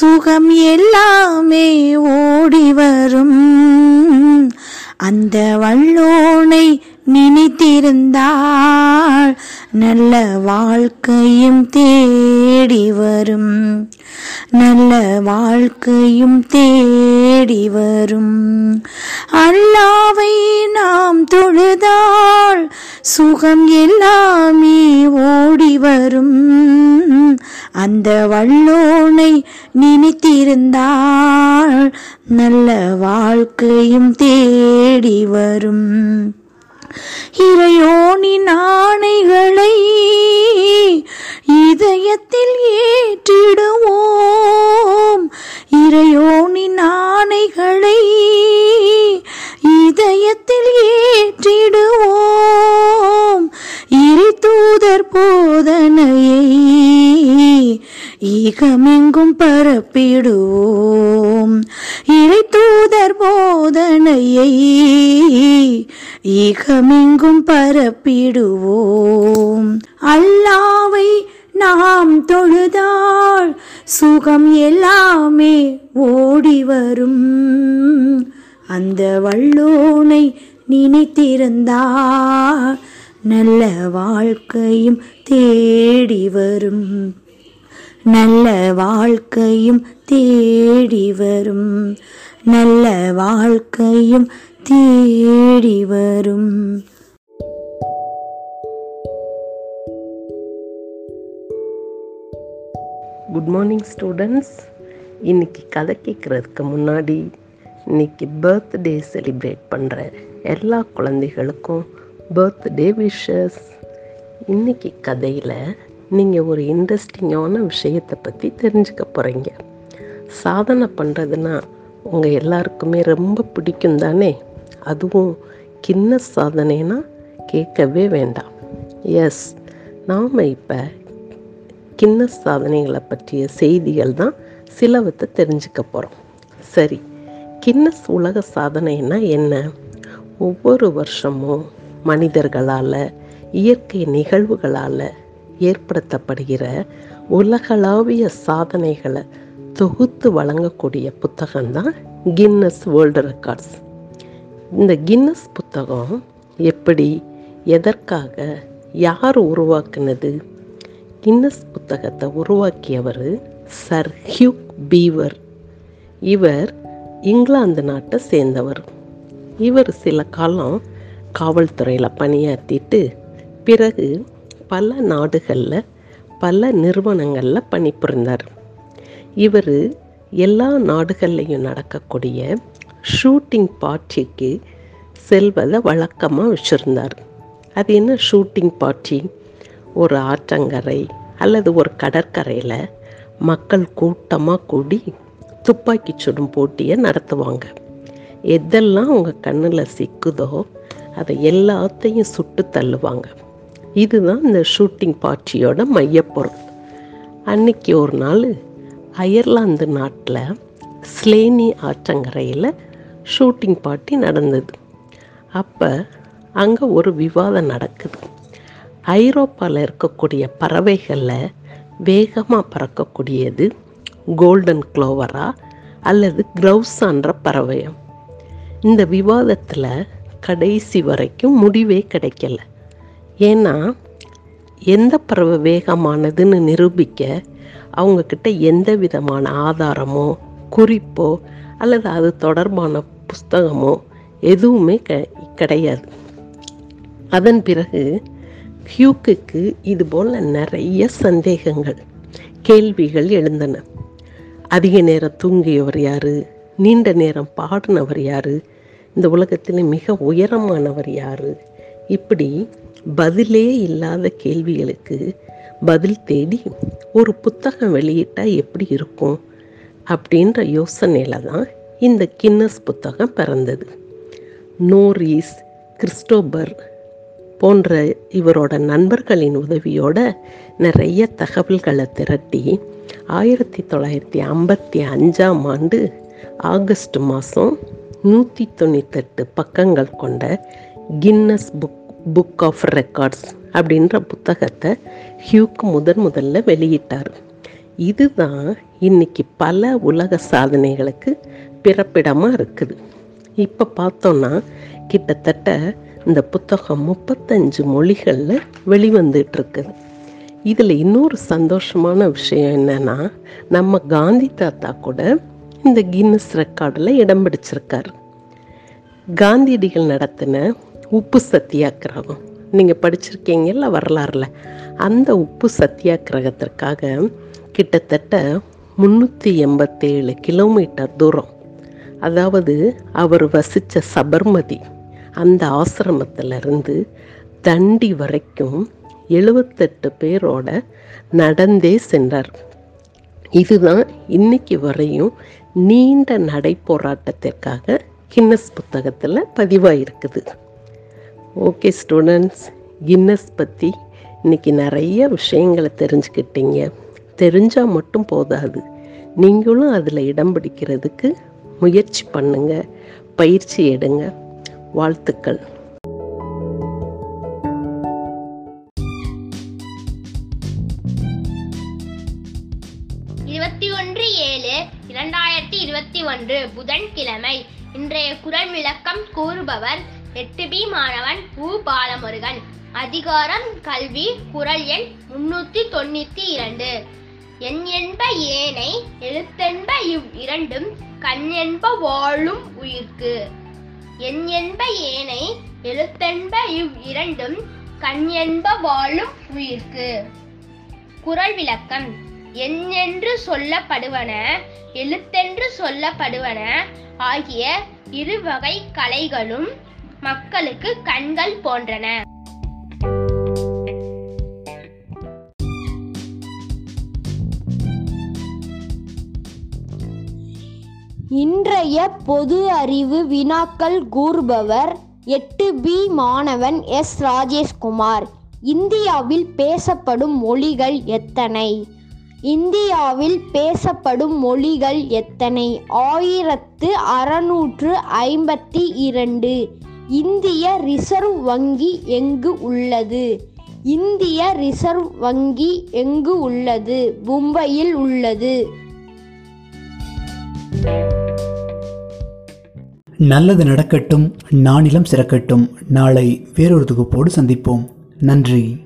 சுகம் எல்லாமே ஓடி வரும். அந்த வல்லோனை நினைத்திருந்தால் நல்ல வாழ்க்கையும் தேடி வரும். நல்ல வாழ்க்கையும் தேடி வரும். அல்லாவை நாம் தொழுதால் சுகம் எல்லாமே ஓடி வரும். அந்த வல்லோனை நினைத்திருந்தால் நல்ல வாழ்க்கையும் தேடி வரும். இறையோனின் ஆணைகளை இதயத்தில் ஏற்றிடுவோம். இறையோ ஈகமெங்கும் பரப்பிடுவோம். இறை தூதர் போதனையை ஈகமெங்கும் பரப்பிடுவோம். அல்லாவை நாம் தொழுதால் சுகம் எல்லாமே ஓடி வரும். அந்த வல்லோனை நினைத்திருந்தால் நல்ல வாழ்க்கையும் தேடி வரும். நல்ல வாழ்க்கையும் தேடி வரும். நல்ல வாழ்க்கையும் தேடி வரும். குட் மார்னிங் ஸ்டூடெண்ட்ஸ் இன்னைக்கு கதை கேட்குறதுக்கு முன்னாடி இன்னைக்கு பர்த்டே செலிப்ரேட் பண்ணுற எல்லா குழந்தைகளுக்கும் பர்த்டே விஷஸ் இன்னைக்கு கதையில் நீங்கள் ஒரு இன்ட்ரெஸ்டிங்கான விஷயத்தை பற்றி தெரிஞ்சுக்க போகிறீங்க சாதனை பண்ணுறதுன்னா உங்கள் எல்லாருக்குமே ரொம்ப பிடிக்கும் தானே? அதுவும் கிண்ண சாதனைனா கேட்கவே வேண்டாம். எஸ் நாம் இப்போ கின்னஸ் சாதனைகளை பற்றிய செய்திகள் தான் சிலவத்தை தெரிஞ்சுக்க போகிறோம் சரி கின்னஸ் உலக சாதனைனா என்ன? ஒவ்வொரு வருஷமும் மனிதர்களால் இயற்கை நிகழ்வுகளால் ஏற்படுத்தப்படுகிற உலகளாவிய சாதனைகளை தொகுத்து வழங்கக்கூடிய புத்தகம்தான் கின்னஸ் வேர்ல்டு ரெக்கார்ட்ஸ் இந்த கின்னஸ் புத்தகம் எப்படி எதற்காக யார் உருவாக்குனது? கின்னஸ் புத்தகத்தை உருவாக்கியவர் சர் ஹியூக் பீவர் இவர் இங்கிலாந்து நாட்டை சேர்ந்தவர். இவர் சில காலம் காவல்துறையில் பணியாற்றிட்டு பிறகு பல நாடுகளில் பல நிறுவனங்களில் பணிபுரிந்தார். இவர் எல்லா நாடுகள்லையும் நடக்கக்கூடிய ஷூட்டிங் பார்ட்டிக்கு செல்வதை வழக்கமாக வச்சுருந்தார். அது என்ன ஷூட்டிங் பார்ட்டி? ஒரு ஆற்றங்கரை அல்லது ஒரு கடற்கரையில் மக்கள் கூட்டமாக கூடி துப்பாக்கி சுடும் போட்டியை நடத்துவாங்க. எதெல்லாம் உங்கள் கண்ணில் சிக்குதோ அதை எல்லாத்தையும் சுட்டு தள்ளுவாங்க. இதுதான் இந்த ஷூட்டிங் பார்ட்டியோட மையப்பொருள். அன்னைக்கு ஒரு நாள் அயர்லாந்து நாட்டில் ஸ்லேனி ஆற்றங்கரையில் ஷூட்டிங் பார்ட்டி நடந்தது. அப்போ அங்கே ஒரு விவாதம் நடக்குது. ஐரோப்பாவில் இருக்கக்கூடிய பறவைகளில் வேகமாக பறக்கக்கூடியது கோல்டன் க்ளோவரா அல்லது க்ரௌஸான்ற பறவையம் இந்த விவாதத்தில் கடைசி வரைக்கும் முடிவே கிடைக்கல. ஏன்னா எந்த பறவை வேகமானதுன்னு நிரூபிக்க அவங்கக்கிட்ட எந்த விதமான ஆதாரமோ குறிப்போ அல்லது அது தொடர்பான புஸ்தகமோ எதுவுமே க கிடையாது. அதன் பிறகு ஹியூக்குக்கு இது போல் நிறைய சந்தேகங்கள் கேள்விகள் எழுந்தன. அதிக நேரம் தூங்கியவர் யார்? நீண்ட நேரம் பாடினவர் யார்? இந்த உலகத்தில் மிக உயரமானவர் யார்? இப்படி பதிலே இல்லாத கேள்விகளுக்கு பதில் தேடி ஒரு புத்தகம் வெளியிட்டால் எப்படி இருக்கும் அப்படின்ற யோசனையில் தான் இந்த கின்னஸ் புத்தகம் பிறந்தது. நோரீஸ் கிறிஸ்டோபர் போன்ற இவரோட நண்பர்களின் உதவியோட நிறைய தகவல்களை திரட்டி ஆயிரத்தி தொள்ளாயிரத்தி ஐம்பத்தி அஞ்சாம் ஆண்டு ஆகஸ்ட் மாதம் நூற்றி தொண்ணூத்தெட்டு பக்கங்கள் கொண்ட Guinness book book of records அப்படின்ற புத்தகத்தை ஹியூக் முதன் முதல்ல வெளியிட்டார். இதுதான் இன்னைக்கு பல உலக சாதனைகளுக்கு பிறப்பிடமாக இருக்குது. இப்போ பார்த்தோன்னா கிட்டத்தட்ட இந்த புத்தகம் முப்பத்தஞ்சு மொழிகளில் வெளிவந்துட்டுருக்குது இதில் இன்னொரு சந்தோஷமான விஷயம் என்னென்னா நம்ம காந்தி தாத்தா கூட இந்த கின்னஸ் ரெக்கார்டில் இடம் பிடிச்சிருக்காரு. காந்தியடிகள் நடத்தின உப்பு சத்தியாகிரகம் நீங்கள் படிச்சிருக்கீங்கல்ல வரலாறுல? அந்த உப்பு சத்தியாகிரகத்திற்காக கிட்டத்தட்ட முந்நூற்றி எண்பத்தேழு கிலோமீட்டர் தூரம். அதாவது அவர் வசித்த சபர்மதி அந்த ஆசிரமத்திலிருந்து தண்டி வரைக்கும் எழுபத்தெட்டு பேரோட நடந்தே சென்றார். இதுதான் இன்னைக்கு வரையும் நீண்ட நடை போராட்டத்திற்காக கின்னஸ் புத்தகத்தில் பதிவாயிருக்குது. ஓகே ஸ்டூடெண்ட்ஸ் கின்னஸ் பற்றி இன்னைக்கு நிறைய விஷயங்களை தெரிஞ்சுக்கிட்டீங்க. தெரிஞ்சால் மட்டும் போதாது. நீங்களும் அதில் இடம் பிடிக்கிறதுக்கு முயற்சி பண்ணுங்க. பயிற்சி எடுங்க. வாழ்த்துக்கள். இருபத்தி ஒன்று ஏழு இரண்டாயிரத்தி இருபத்தி ஒன்று புதன்கிழமை. இன்றைய குரல் விளக்கம் கூறுபவர் எட்டு பி மாணவன் உ பாலமுருகன். அதிகாரம் கல்வி குரல் எண் முன்னூத்தி தொண்ணூத்தி இரண்டு. எண் என்ப ஏனை எழுத்தென்ப இவ் இரண்டும் கண் என்ப வாழும் உயிர்க்கு. எண் என்ப ஏனை எழுத்தென்ப இவ் இரண்டும் கண் என்ப வாழும் உயிர்க்கு. குரல் விளக்கம். எண் என்று சொல்லப்படுவன எழுத்தென்று சொல்லப்படுவன ஆகிய இரு வகை கலைகளும் மக்களுக்கு கண்கள் போன்றன. இன்றைய பொது அறிவு வினாக்கள் கூறுபவர் எட்டு பி மாணவன் எஸ் ராஜேஷ்குமார். இந்தியாவில் பேசப்படும் மொழிகள் எத்தனை? இந்தியாவில் பேசப்படும் மொழிகள் எத்தனை? ஆயிரத்து அறுநூற்று ஐம்பத்தி இரண்டு. இந்திய ரிசர்வ் வங்கி எங்கு உள்ளது? இந்திய ரிசர்வ் வங்கி எங்கு உள்ளது? மும்பையில் உள்ளது. நல்லது நடக்கட்டும் நானிலம் சிறக்கட்டும். நாளை வேறொரு தொகுப்போடு சந்திப்போம். நன்றி.